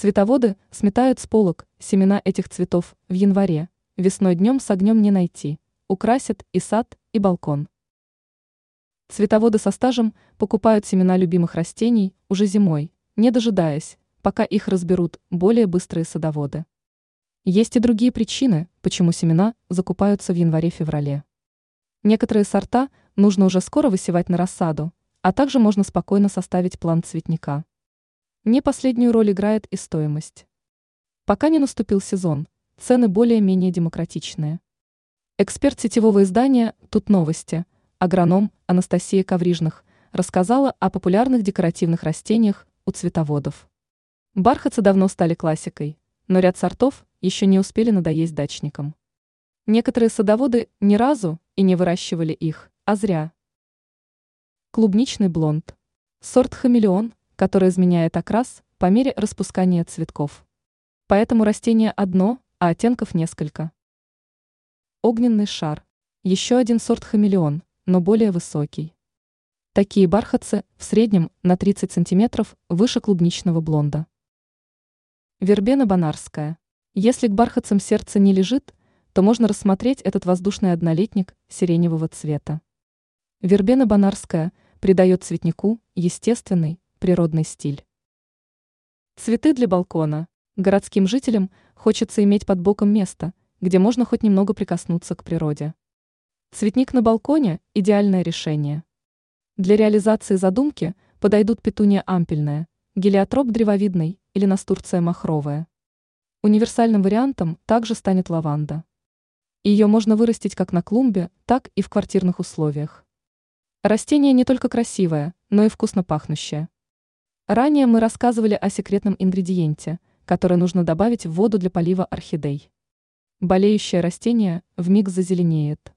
Цветоводы сметают с полок семена этих цветов в январе, весной днем с огнем не найти, украсят и сад, и балкон. Цветоводы со стажем покупают семена любимых растений уже зимой, не дожидаясь, пока их разберут более быстрые садоводы. Есть и другие причины, почему семена закупаются в январе-феврале. Некоторые сорта нужно уже скоро высевать на рассаду, а также можно спокойно составить план цветника. Не последнюю роль играет и стоимость. Пока не наступил сезон, цены более-менее демократичные. Эксперт сетевого издания «Тут новости», агроном Анастасия Коврижных, рассказала о популярных декоративных растениях у цветоводов. Бархатцы давно стали классикой, но ряд сортов еще не успели надоесть дачникам. Некоторые садоводы ни разу и не выращивали их, а зря. Клубничный блонд. Сорт хамелеон который изменяет окрас по мере распускания цветков. Поэтому растение одно, а оттенков несколько. Огненный шар. Еще один сорт хамелеон, но более высокий. Такие бархатцы в среднем на 30 сантиметров выше клубничного блонда. Вербена бонарская. Если к бархатцам сердце не лежит, то можно рассмотреть этот воздушный однолетник сиреневого цвета. Вербена бонарская придает цветнику естественный, природный стиль. Цветы для балкона. Городским жителям хочется иметь под боком место, где можно хоть немного прикоснуться к природе. Цветник на балконе – идеальное решение. Для реализации задумки подойдут петуния ампельная, гелиотроп древовидный или настурция махровая. Универсальным вариантом также станет лаванда. Ее можно вырастить как на клумбе, так и в квартирных условиях. Растение не только красивое, но и вкусно пахнущее. Ранее мы рассказывали о секретном ингредиенте, который нужно добавить в воду для полива орхидей. Болеющее растение вмиг зазеленеет.